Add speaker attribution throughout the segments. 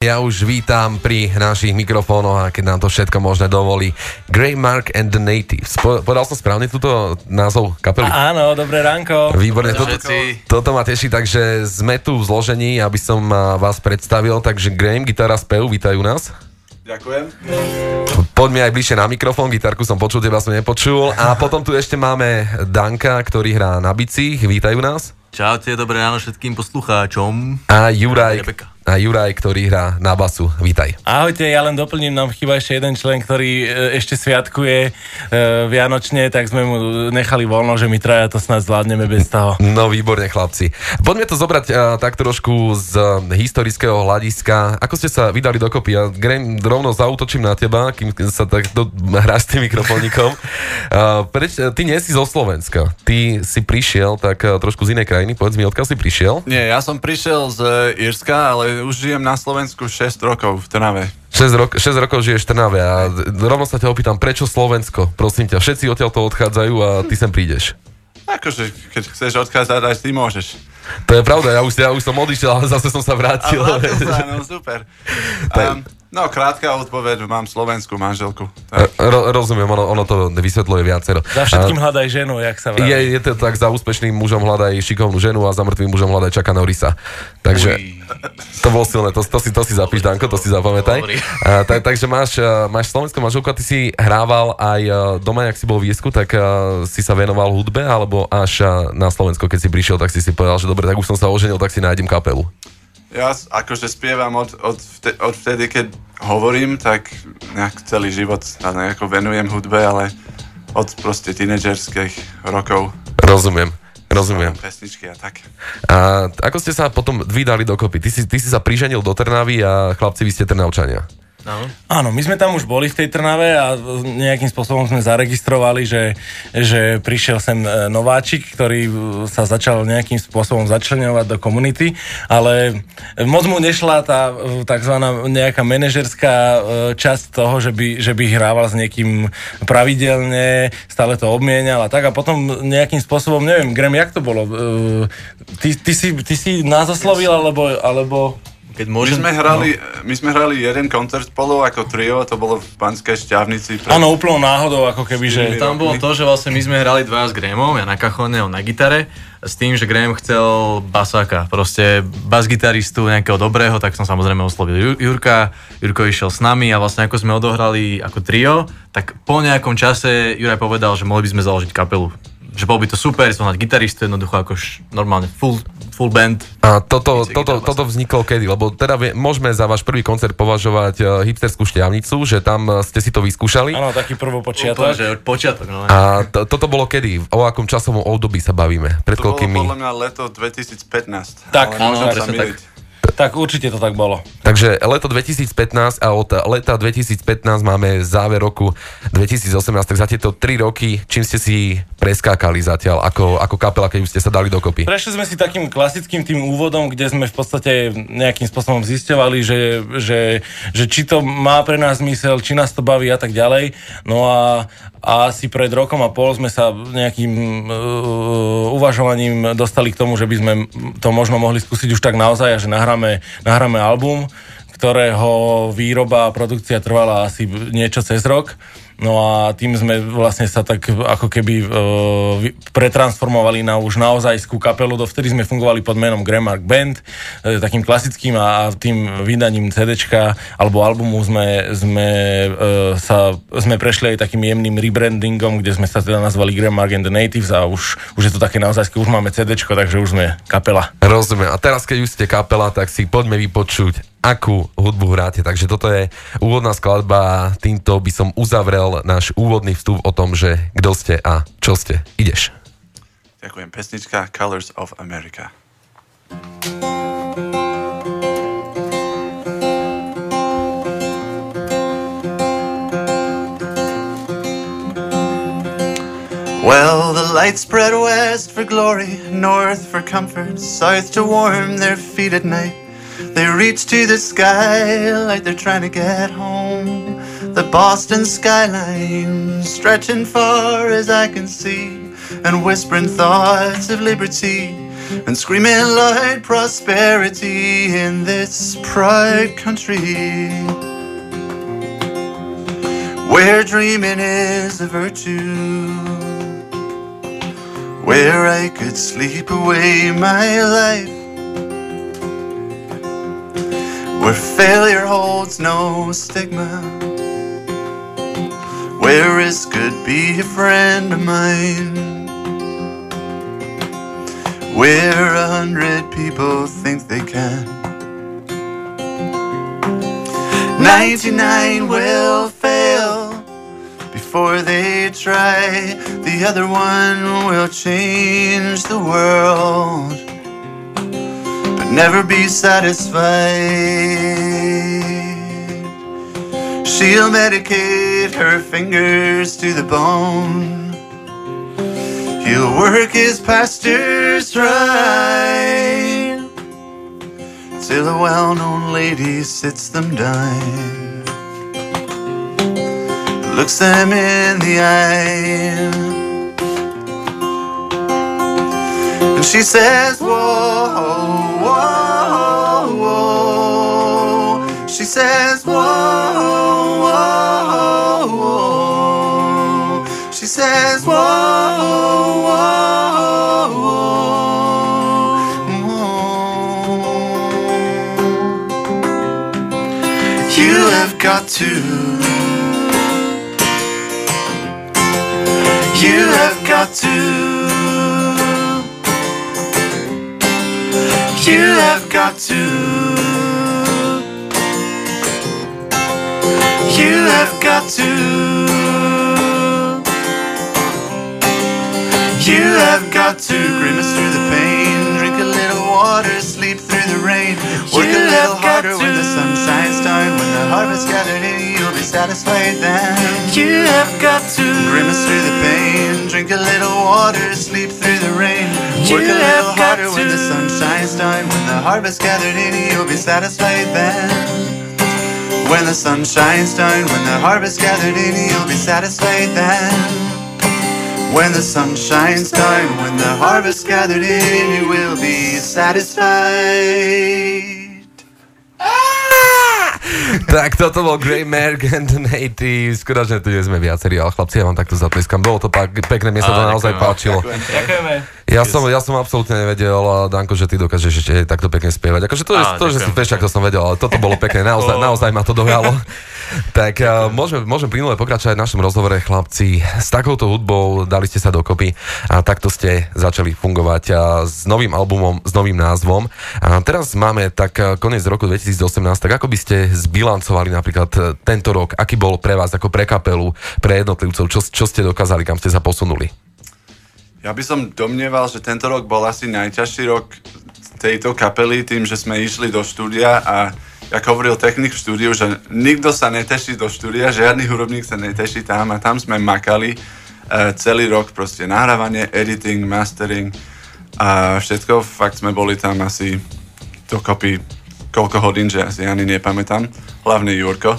Speaker 1: Ja už vítam pri našich mikrofónoch a keď nám to všetko možné dovolí. Grey Mark and the Natives. Po, povedal som správne túto názov kapely?
Speaker 2: A, áno, dobré ránko.
Speaker 1: Výborne, toto, toto ma teší, takže sme tu v zložení, aby som vás predstavil. Takže Graham, gitara, spev, vítajú nás.
Speaker 3: Ďakujem.
Speaker 1: Poďme aj bližšie na mikrofón, gitarku som počul, teba som nepočul. A potom tu ešte máme Danka, ktorý hrá na bicích, vítajú nás.
Speaker 4: Čaute, dobré ráno všetkým poslucháčom.
Speaker 1: A Juraj, a Juraj, ktorý hrá na basu. Vítaj.
Speaker 2: Ahojte, ja len doplním, nám chýba ešte jeden člen, ktorý e, ešte sviatkuje e, Vianočne, tak sme mu nechali voľno, že my traja to snad zvládneme bez toho.
Speaker 1: No výborne, chlapci. Poďme to zobrať e, tak trošku z historického hľadiska. Ako ste sa vydali dokopy? Ja Graham, rovno zautočím na teba, kým sa tak do, hráš s tým mikrofónikom. preč, ty nie si zo Slovenska. Ty si prišiel tak trošku z inej krajiny. Povedz mi, odkiaľ si prišiel?
Speaker 3: Nie, ja som prišiel z Irska, ale už žijem na Slovensku 6 rokov v Trnave.
Speaker 1: 6, rok, 6 rokov žiješ v Trnave a rovno sa ťa opýtam, prečo Slovensko? Prosím ťa, všetci odtiaľ to odchádzajú a ty sem prídeš.
Speaker 3: Akože, keď chceš odchádzať, aj ty môžeš.
Speaker 1: To je pravda, ja už, ja už som odišiel, ale zase som sa vrátil.
Speaker 3: A sa, no super. Um, No, krátka odpoveď, mám slovenskú manželku.
Speaker 1: Ro, rozumiem, ono, ono to vysvetľuje viacero.
Speaker 2: Za všetkým a, hľadaj ženu, jak sa vraví.
Speaker 1: Je, je to tak, za úspešným mužom hľadaj šikovnú ženu a za mŕtvým mužom hľadaj čaká Norisa. Takže Uj. to bolo silné, to, to, si, to si zapíš, Danko, to si zapamätaj. A, tak, takže máš, máš slovenskú manželku a ty si hrával aj doma, jak si bol v Jesku, tak si sa venoval hudbe, alebo až na Slovensko, keď si prišiel, tak si si povedal, že dobre, tak už som sa oženil, tak si nájdem kapelu.
Speaker 3: Ja akože spievam od, od, vtedy, od vtedy, keď hovorím, tak nejak celý život sa nejako venujem hudbe, ale od proste tínedžerských rokov.
Speaker 1: Rozumiem. Rozumiem.
Speaker 3: Pesničky a tak.
Speaker 1: A ako ste sa potom vydali dokopy? Ty si, ty si sa priženil do Trnavy a chlapci, vy ste Trnavčania.
Speaker 2: No. Áno, my sme tam už boli v tej Trnave a nejakým spôsobom sme zaregistrovali, že, že prišiel sem e, nováčik, ktorý e, sa začal nejakým spôsobom začlenovať do komunity, ale moc mu nešla tá e, tzv. nejaká manažerská časť toho, že by, že by hrával s niekým pravidelne, stále to obmienal a tak a potom nejakým spôsobom, neviem, Grem, jak to bolo? Ty, ty, si, ty si nás oslovil, alebo, alebo
Speaker 3: keď môžem... My sme, hrali, no. my sme hrali jeden koncert spolu ako trio, to bolo v Banskej šťavnici.
Speaker 2: Áno, pre... úplnou náhodou, ako keby, že...
Speaker 4: Tam bolo to, že vlastne my sme hrali dvaja s Grémom, ja na kachone, on na gitare, s tým, že Graham chcel basáka, proste bas-gitaristu nejakého dobrého, tak som samozrejme oslovil Jurka, Jurko išiel s nami a vlastne ako sme odohrali ako trio, tak po nejakom čase Juraj povedal, že mohli by sme založiť kapelu že bol by to super, som gitaristu, jednoducho ako normálne full, full band.
Speaker 1: A toto, toto, toto vzniklo kedy? Lebo teda vie, môžeme za váš prvý koncert považovať uh, hipsterskú šťavnicu, že tam uh, ste si to vyskúšali.
Speaker 2: Áno, taký prvopočiatok.
Speaker 4: že počiatok, no.
Speaker 1: A to, toto bolo kedy? O akom časovom období sa bavíme?
Speaker 3: Pred to koľkými? bolo podľa mňa leto 2015.
Speaker 2: Tak, áno, presne tak. Tak určite to tak bolo.
Speaker 1: Takže leto 2015 a od leta 2015 máme záver roku 2018, tak za tieto 3 roky, čím ste si preskákali zatiaľ ako, ako kapela, keď už ste sa dali dokopy?
Speaker 2: Prešli sme si takým klasickým tým úvodom, kde sme v podstate nejakým spôsobom zisťovali, že, že, že či to má pre nás zmysel, či nás to baví a tak ďalej. No a, a asi pred rokom a pol sme sa nejakým uh, uvažovaním dostali k tomu, že by sme to možno mohli skúsiť už tak naozaj a že nahráme nahráme, album, ktorého výroba a produkcia trvala asi niečo cez rok. No a tým sme vlastne sa tak ako keby e, pretransformovali na už naozajskú kapelu. Dovtedy sme fungovali pod menom Gramark Band, e, takým klasickým a, a tým vydaním CDčka alebo albumu sme, sme, e, sa, sme prešli aj takým jemným rebrandingom, kde sme sa teda nazvali Gramark and the Natives a už, už je to také naozajské, už máme CDčko, takže už sme kapela.
Speaker 1: Rozumiem. A teraz, keď už ste kapela, tak si poďme vypočuť akú hudbu hráte. Takže toto je úvodná skladba týmto by som uzavrel náš úvodný vstup o tom, že kto ste a čo ste. Ideš.
Speaker 3: Ďakujem. Pesnička Colors of America. Well, the light spread west for glory, north for comfort, south to warm their feet at night. They reach to the sky like they're trying to get home. The Boston skyline stretching far as I can see, and whispering thoughts of liberty and screaming light prosperity in this pride country. Where dreaming is a virtue, where I could sleep away my life, where failure holds no stigma, where risk could be a friend of mine. Where a hundred people think they can. 99 will fail before they try. The other one will change the world, never be satisfied. She'll medicate her fingers to the bone. He'll work his pastures right till a well known lady sits them down, looks them in the eye, and she says, Whoa, whoa, whoa. She says, Whoa, whoa, whoa. She says, Whoa, whoa, whoa. You have got to. You have got to. You have got to. You have got to. You have got to grimace through the pain, drink a little water, sleep rain, work a little harder when the sun shines down, when the harvest gathered in, you'll be satisfied then. You have got to grimace through the pain, drink a little water, sleep through the rain, work a little harder when the sun shines down, when the harvest gathered in, you'll be satisfied then. When the sun shines down, when the harvest gathered in, you'll be satisfied then. When the sun shines down, when the harvest gathered in, you will be satisfied. Ah!
Speaker 1: Tak toto bol Grey Merc and the Natives. Škoda, že tu nie sme viacerí, ale chlapci, ja vám takto zatleskám. Bolo to pak, pekné, mne sa to naozaj páčilo.
Speaker 2: Ďakujeme.
Speaker 1: Ja som, ja som absolútne nevedel, Danko, že ty dokážeš ešte takto pekne spievať. Akože to,
Speaker 4: Á,
Speaker 1: to že si fešák, to som vedel, ale toto bolo pekné, naozaj, naozaj ma to dojalo. tak uh, môžeme, môžeme plynule pokračovať v našom rozhovore, chlapci. S takouto hudbou dali ste sa dokopy a takto ste začali fungovať a, s novým albumom, s novým názvom. A teraz máme tak koniec roku 2018, tak ako by ste zbilancovali napríklad e, tento rok, aký bol pre vás ako pre kapelu, pre jednotlivcov, čo, čo ste dokázali, kam ste sa posunuli?
Speaker 3: Ja by som domnieval, že tento rok bol asi najťažší rok tejto kapely tým, že sme išli do štúdia a jak hovoril technik v štúdiu, že nikto sa neteší do štúdia, žiadny hudobník sa neteší tam a tam sme makali uh, celý rok proste nahrávanie, editing, mastering a všetko, fakt sme boli tam asi dokopy koľko hodín, že asi ani nepamätám, hlavne Jurko,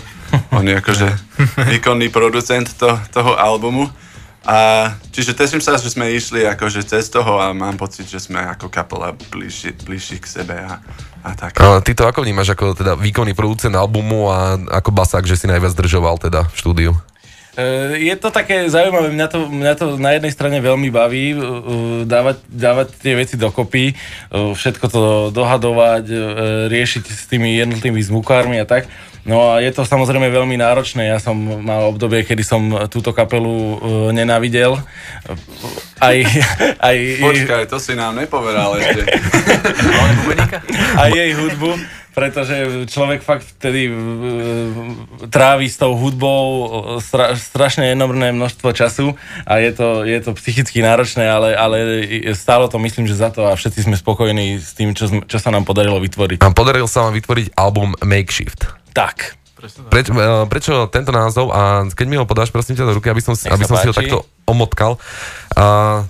Speaker 3: on je akože výkonný producent to, toho albumu a čiže teším sa, že sme išli akože cez toho a mám pocit, že sme ako kapela bližší, bližší k sebe a, a tak.
Speaker 1: A ty to ako vnímaš ako teda výkonný producent albumu a ako basák, že si najviac zdržoval teda v štúdiu?
Speaker 2: E, Je to také zaujímavé, mňa to, mňa to na jednej strane veľmi baví, dávať, dávať tie veci dokopy, e, všetko to dohadovať, riešiť s tými jednotlivými zvukármi a tak. No a je to samozrejme veľmi náročné. Ja som mal obdobie, kedy som túto kapelu e, nenávidel. Aj, aj,
Speaker 3: Počkaj, to si nám nepovedal ešte.
Speaker 2: aj jej hudbu, pretože človek fakt vtedy e, trávi s tou hudbou e, stra, strašne enormné množstvo času a je to, je to psychicky náročné, ale, ale stálo to myslím, že za to a všetci sme spokojní s tým, čo, čo sa nám podarilo vytvoriť.
Speaker 1: A podaril sa vám vytvoriť album Makeshift.
Speaker 2: Tak.
Speaker 1: Preč, e, prečo tento názov a keď mi ho podáš prosím ťa do ruky, aby som,
Speaker 2: Nech
Speaker 1: aby som si ho takto omotkal. A,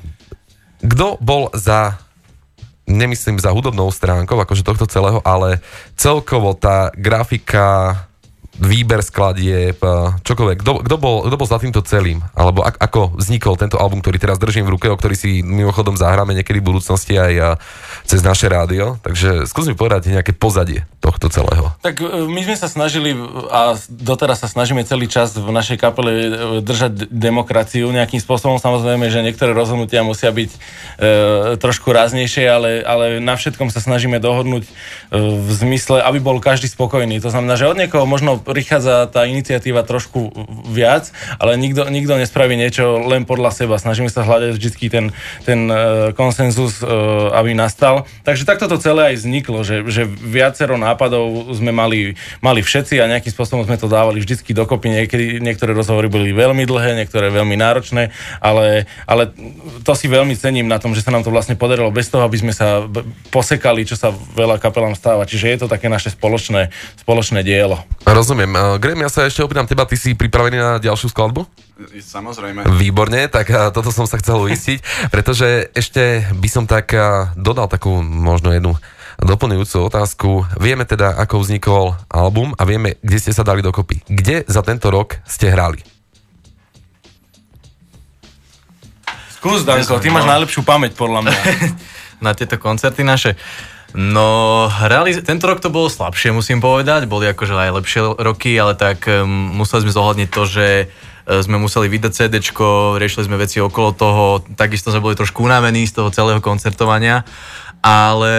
Speaker 1: kto bol za nemyslím za hudobnou stránkou akože tohto celého, ale celkovo tá grafika výber skladieb, čokoľvek. Kto, kto, bol, kto bol za týmto celým? Alebo ak, ako vznikol tento album, ktorý teraz držím v ruke, o ktorý si mimochodom zahráme niekedy v budúcnosti aj cez naše rádio. Takže skús mi povedať nejaké pozadie tohto celého.
Speaker 2: Tak e, my sme sa snažili a doteraz sa snažíme celý čas v našej kapele e, držať demokraciu nejakým spôsobom. Samozrejme, že niektoré rozhodnutia musia byť e, trošku ráznejšie, ale, ale na všetkom sa snažíme dohodnúť e, v zmysle, aby bol každý spokojný. To znamená, že od niekoho možno prichádza tá iniciatíva trošku viac, ale nikto, nikto nespraví niečo len podľa seba. Snažíme sa hľadať vždy ten, ten e, konsenzus, e, aby nastal. Takže takto to celé aj vzniklo, že, že viacero nápadov sme mali, mali všetci a nejakým spôsobom sme to dávali vždycky dokopy. Niekedy, niektoré rozhovory boli veľmi dlhé, niektoré veľmi náročné, ale, ale to si veľmi cením na tom, že sa nám to vlastne podarilo bez toho, aby sme sa posekali, čo sa veľa kapelám stáva. Čiže je to také naše spoločné, spoločné dielo.
Speaker 1: Rozumiem. Graham, ja sa ešte opýtam teba, ty si pripravený na ďalšiu skladbu?
Speaker 3: Samozrejme.
Speaker 1: Výborne, tak toto som sa chcel uistiť, pretože ešte by som tak dodal takú možno jednu doplňujúcu otázku. Vieme teda, ako vznikol album a vieme, kde ste sa dali dokopy. Kde za tento rok ste hrali?
Speaker 2: Skús, Danko, ty máš najlepšiu pamäť podľa mňa.
Speaker 4: Na tieto koncerty naše. No, hrali, tento rok to bolo slabšie, musím povedať. Boli akože aj lepšie roky, ale tak um, museli sme zohľadniť to, že uh, sme museli vydať CD, riešili sme veci okolo toho, takisto sme boli trošku unavení z toho celého koncertovania ale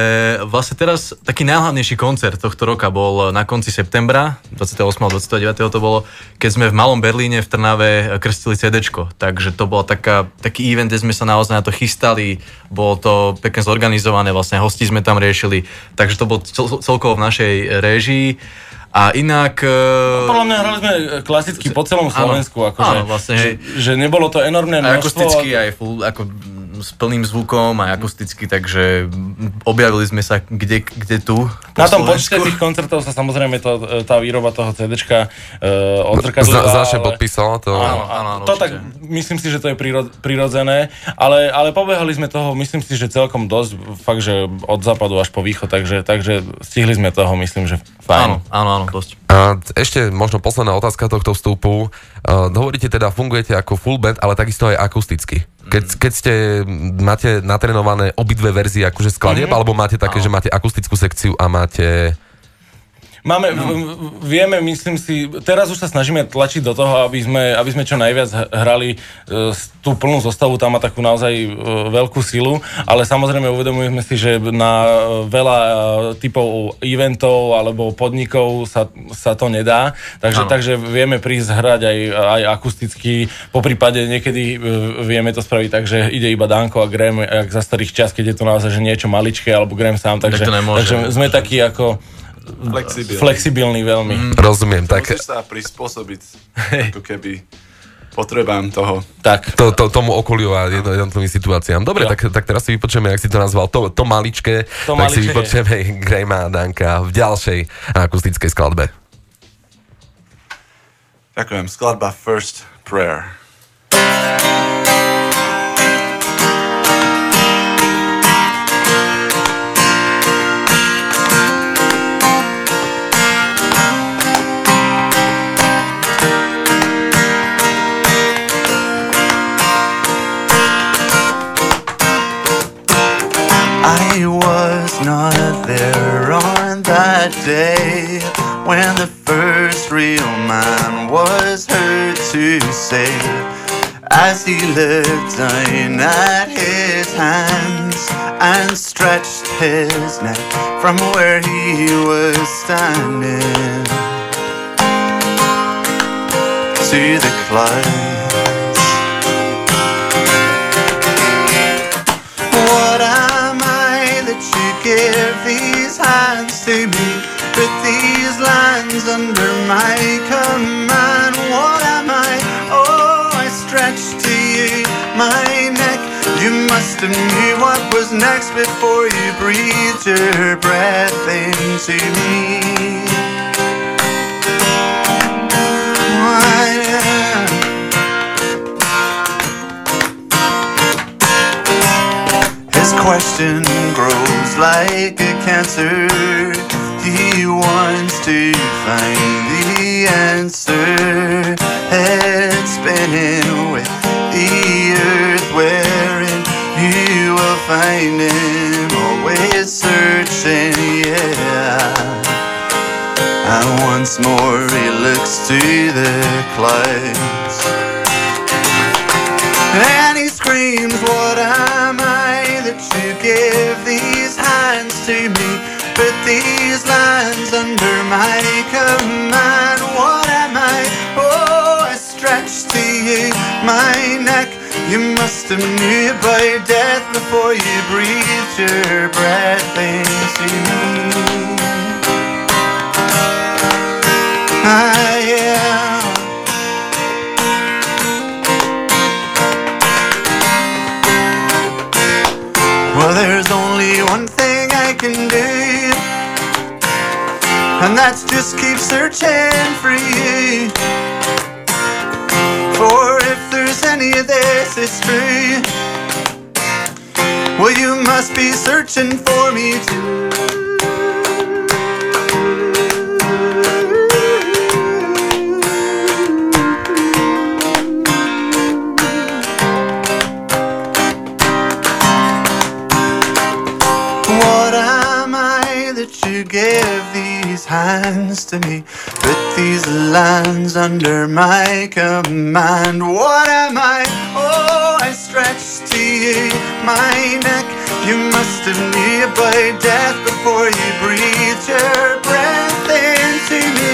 Speaker 4: vlastne teraz taký najhlavnejší koncert tohto roka bol na konci septembra, 28. a 29. to bolo, keď sme v Malom Berlíne v Trnave krstili CD. Takže to bol taká, taký event, kde sme sa naozaj na to chystali, bolo to pekne zorganizované, vlastne hosti sme tam riešili, takže to bolo cel- celkovo v našej réžii. A inak...
Speaker 2: No, podľa mňa hrali sme klasicky po celom Slovensku, áno, akože, áno, vlastne, že, že nebolo to enormné
Speaker 4: množstvo. Akusticky aj full, ako s plným zvukom aj akusticky, takže objavili sme sa kde, kde tu.
Speaker 2: Na tom počte tých koncertov sa samozrejme to, tá výroba toho CDčka uh, odzrkadlila.
Speaker 1: Zase ale... podpísal to.
Speaker 2: Áno, áno, áno to tak, myslím si, že to je prirodzené, ale, ale pobehali sme toho, myslím si, že celkom dosť, fakt, že od západu až po východ, takže, takže stihli sme toho, myslím, že fajn.
Speaker 4: Áno, áno, áno, dosť.
Speaker 1: A ešte možno posledná otázka tohto vstupu. Uh, hovoríte teda, fungujete ako full band, ale takisto aj akusticky. Keď, keď ste, máte natrenované obidve verzie akože skladieb, mm-hmm. alebo máte také, no. že máte akustickú sekciu a máte
Speaker 2: Máme, no. vieme, myslím si, teraz už sa snažíme tlačiť do toho, aby sme, aby sme čo najviac hrali e, tú plnú zostavu, tam má takú naozaj e, veľkú silu, ale samozrejme uvedomujeme si, že na e, veľa typov eventov alebo podnikov sa, sa to nedá, takže, takže vieme prísť hrať aj, aj akusticky, po prípade niekedy vieme to spraviť tak, že ide iba Danko a Graham, jak za starých čas, keď je to naozaj že niečo maličké, alebo Graham sám, takže, tak takže sme takí ako flexibilný, flexibilný veľmi. Mm.
Speaker 1: Rozumiem. Tak...
Speaker 3: Musíš sa prispôsobiť ako keby potrebám toho.
Speaker 1: Tak. To, to, tomu okoliu a jednotlivým situáciám. Dobre, tak, tak teraz si vypočujeme, jak si to nazval, to, to maličké, to tak maličké si vypočujeme Grejma a Danka v ďalšej akustickej skladbe.
Speaker 3: Ďakujem. Skladba First Prayer. Day when the first real man was heard to say as he looked down at his hands and stretched his neck from where he was standing to the clouds. What am I that you give these hands to me. Put these lands under my command. What am I? Oh, I stretch to you my neck. You must have knew what was next before you breathed your breath into me. His question grows like a cancer. He wants to find the answer. Head spinning with the earth wherein you will find him. Always searching, yeah. And once more he looks to the clouds. And he screams, What am I that you give these hands to me? Put these lands under my command. What am I? Oh, I stretch to you my neck. You must have knew about death before you breathed your breath into me. Ah, I am. Well, there's only one thing I can do, and that's just keep searching for you. For if there's any of this is true, well, you must be searching for me too. What am I that you give these hands to me? Put these lands under my command. What am I? Oh, I stretch to you my neck. You must have knew about death before you breathed your breath into me.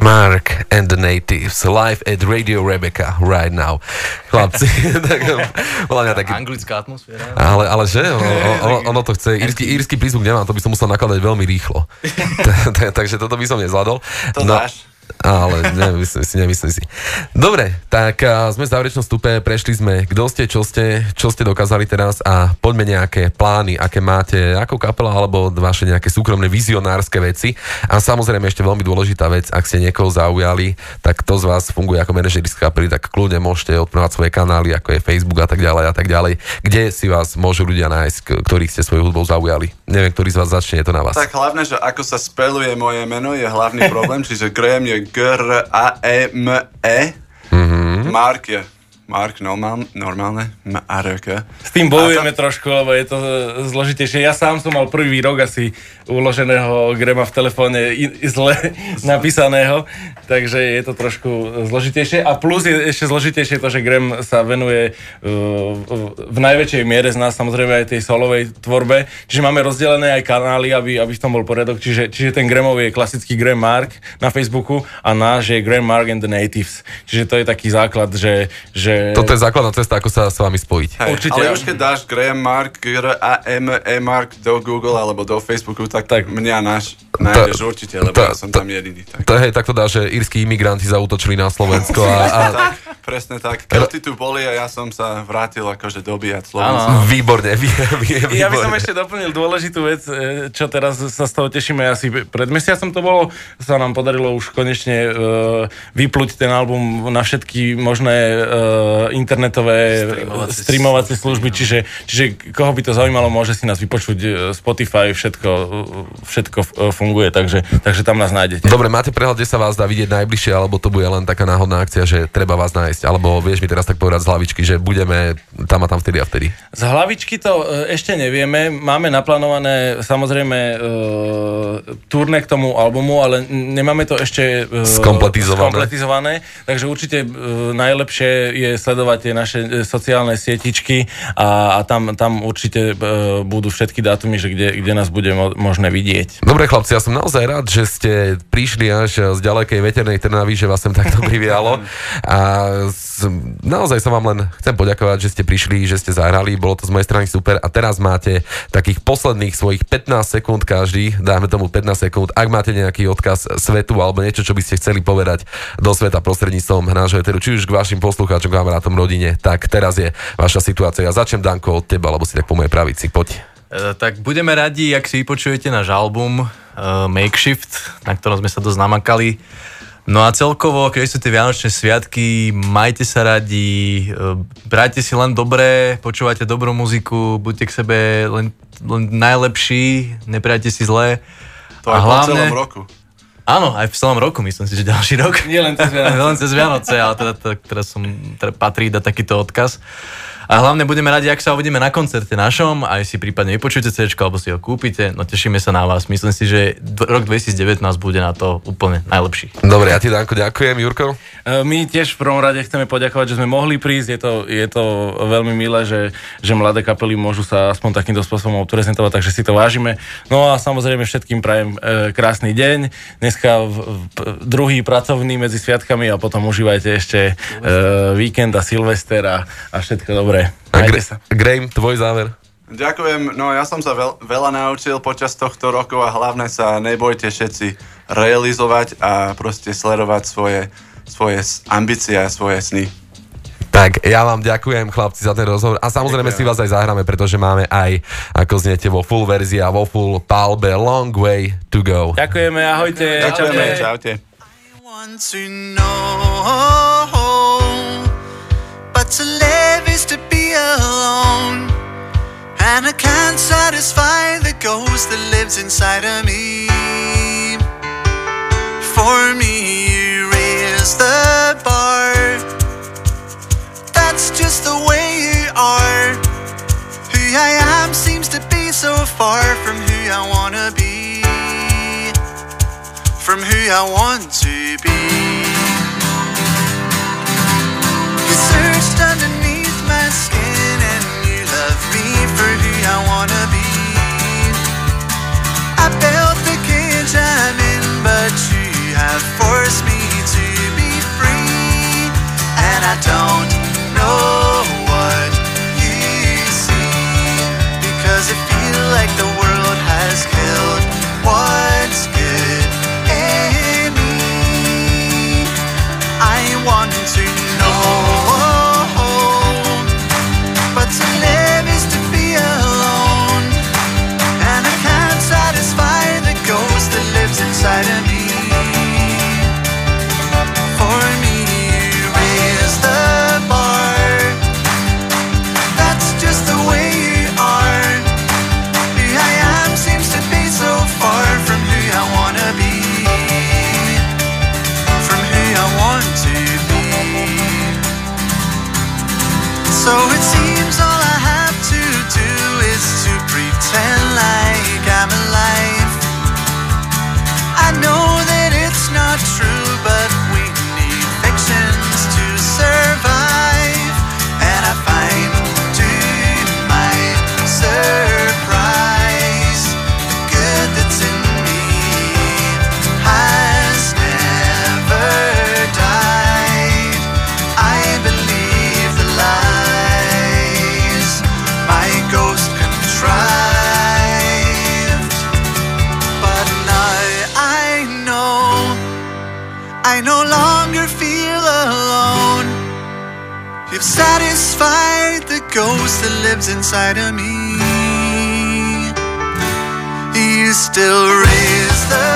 Speaker 1: Mark and the Natives live at Radio Rebecca right now. Chlapci, tak, podľa mňa taký
Speaker 4: Anglická atmosféra.
Speaker 1: Ale, ale že? Ono, ono, ono to chce. Írsky, írsky prízvuk nemám, to by som musel nakladať veľmi rýchlo. Ta- ta- Takže toto by som nezvládol.
Speaker 3: To dáš.
Speaker 1: Ale nemyslím si, nemyslím si. Dobre, tak sme v záverečnom stupe, prešli sme, kto ste, čo ste, čo ste dokázali teraz a poďme nejaké plány, aké máte ako kapela alebo vaše nejaké súkromné vizionárske veci. A samozrejme ešte veľmi dôležitá vec, ak ste niekoho zaujali, tak to z vás funguje ako manažer z kapely, tak kľudne môžete odprávať svoje kanály, ako je Facebook a tak ďalej a tak ďalej, kde si vás môžu ľudia nájsť, ktorých ste svojou hudbou zaujali. Neviem, ktorý z vás začne, je to na vás.
Speaker 3: Tak hlavne, že ako sa speluje moje meno, je hlavný problém, čiže Graham je G-R-A-E-M-E, Mark je Mark normál, normálne, M-A-R-K.
Speaker 2: S tým bojujeme trošku, lebo je to e, zložitejšie. Ja sám som mal prvý rok asi uloženého Grema v telefóne zle napísaného, takže je to trošku zložitejšie. A plus je ešte zložitejšie to, že Grem sa venuje uh, v najväčšej miere z nás samozrejme aj tej solovej tvorbe, čiže máme rozdelené aj kanály, aby, aby v tom bol poriadok. Čiže, čiže ten Gramový je klasický Graham Mark na Facebooku a náš je Graham Mark and the Natives. Čiže to je taký základ, že, že
Speaker 1: Toto je základná cesta, ako sa s vami spojiť.
Speaker 3: Hej,
Speaker 2: Určite.
Speaker 3: Ale už keď dáš Graham Mark, G-R-A-M-E Mark do Google alebo do Facebooku, tak, tak. mňa náš nájdeš určite, lebo
Speaker 1: tá-
Speaker 3: ja som
Speaker 1: tá-
Speaker 3: tam jediný. Tak.
Speaker 1: To, hej, tak to dá, že írsky imigranti zautočili na Slovensko a, a
Speaker 3: presne tak. Kelty tu boli a ja som sa vrátil akože dobíjať Slovensko.
Speaker 1: Výborne, vý, vý, výborne.
Speaker 2: Ja by som ešte doplnil dôležitú vec, e, čo teraz sa z toho tešíme. Asi pred mesiacom to bolo, sa nám podarilo už konečne uh, vyplúť ten album na všetky možné uh, internetové
Speaker 4: Streamovacie
Speaker 2: streamovacie služby, čiže, čiže koho by to zaujímalo, môže si nás vypočuť Spotify, všetko, všetko funguje, takže, takže tam nás nájdete.
Speaker 1: Dobre, máte prehľad, kde sa vás dá vidieť najbližšie, alebo to bude len taká náhodná akcia, že treba vás nájsť, alebo vieš mi teraz tak povedať z hlavičky, že budeme tam a tam vtedy a vtedy.
Speaker 2: Z hlavičky to e, ešte nevieme. Máme naplánované samozrejme e, turné k tomu albumu, ale nemáme to ešte e,
Speaker 1: Skompletizované.
Speaker 2: skompletizované. Takže určite e, najlepšie je sledovať tie naše e, sociálne sietičky a, a tam, tam určite e, budú všetky dátumy, že kde, kde nás bude mo- možné vidieť.
Speaker 1: Dobre chlapci, ja som naozaj rád, že ste prišli až z ďalekej veternej Trnavy, že vás sem takto privialo. A naozaj sa vám len chcem poďakovať, že ste prišli, že ste zahrali, bolo to z mojej strany super. A teraz máte takých posledných svojich 15 sekúnd každý, dáme tomu 15 sekúnd, ak máte nejaký odkaz svetu alebo niečo, čo by ste chceli povedať do sveta prostredníctvom nášho eteru, či už k vašim poslucháčom, kamarátom, rodine, tak teraz je vaša situácia. Ja začnem Danko od teba, alebo si tak po mojej pravici, poď.
Speaker 4: E, tak budeme radi, ak si vypočujete náš album uh, Makeshift, na ktorom sme sa dosť namakali. No a celkovo, keď sú tie Vianočné sviatky, majte sa radi, e, brajte si len dobré, počúvajte dobrú muziku, buďte k sebe len, len najlepší, neprajte si zlé.
Speaker 3: To aj hlavne, po celom roku.
Speaker 4: Áno, aj v celom roku, myslím si, že ďalší rok.
Speaker 2: Nie len cez Vianoce.
Speaker 4: len cez Vianoce, ale teda, teda, teda som, teda patrí dať takýto odkaz. A hlavne budeme radi, ak sa uvidíme na koncerte našom, aj si prípadne vypočujete CD, alebo si ho kúpite. No tešíme sa na vás. Myslím si, že rok 2019 bude na to úplne najlepší.
Speaker 1: Dobre, ja ti Danko ďakujem, Jurko.
Speaker 2: E, my tiež v prvom rade chceme poďakovať, že sme mohli prísť. Je to, je to veľmi milé, že, že mladé kapely môžu sa aspoň takýmto spôsobom prezentovať, takže si to vážime. No a samozrejme všetkým prajem e, krásny deň. Dneska v, v, druhý pracovný medzi sviatkami a potom užívajte ešte e, víkend a Silvester a, a všetko dobré. Dobre,
Speaker 1: sa. Graham, tvoj záver.
Speaker 3: Ďakujem, no ja som sa veľ, veľa naučil počas tohto roku a hlavne sa nebojte všetci realizovať a proste sledovať svoje, svoje ambície a svoje sny.
Speaker 1: Tak, ja vám ďakujem chlapci za ten rozhovor a samozrejme ďakujem. si vás aj zahráme, pretože máme aj, ako zniete vo full verzii a vo full palbe Long Way to Go.
Speaker 2: Ďakujeme, ahojte.
Speaker 3: Ďakujeme, čaute. But And I can't satisfy the ghost that lives inside of me. For me, you raise the bar. That's just the way you are. Who I am seems to be so far from who I wanna be. From who I want to be. Forced me to be free, and I don't still raise the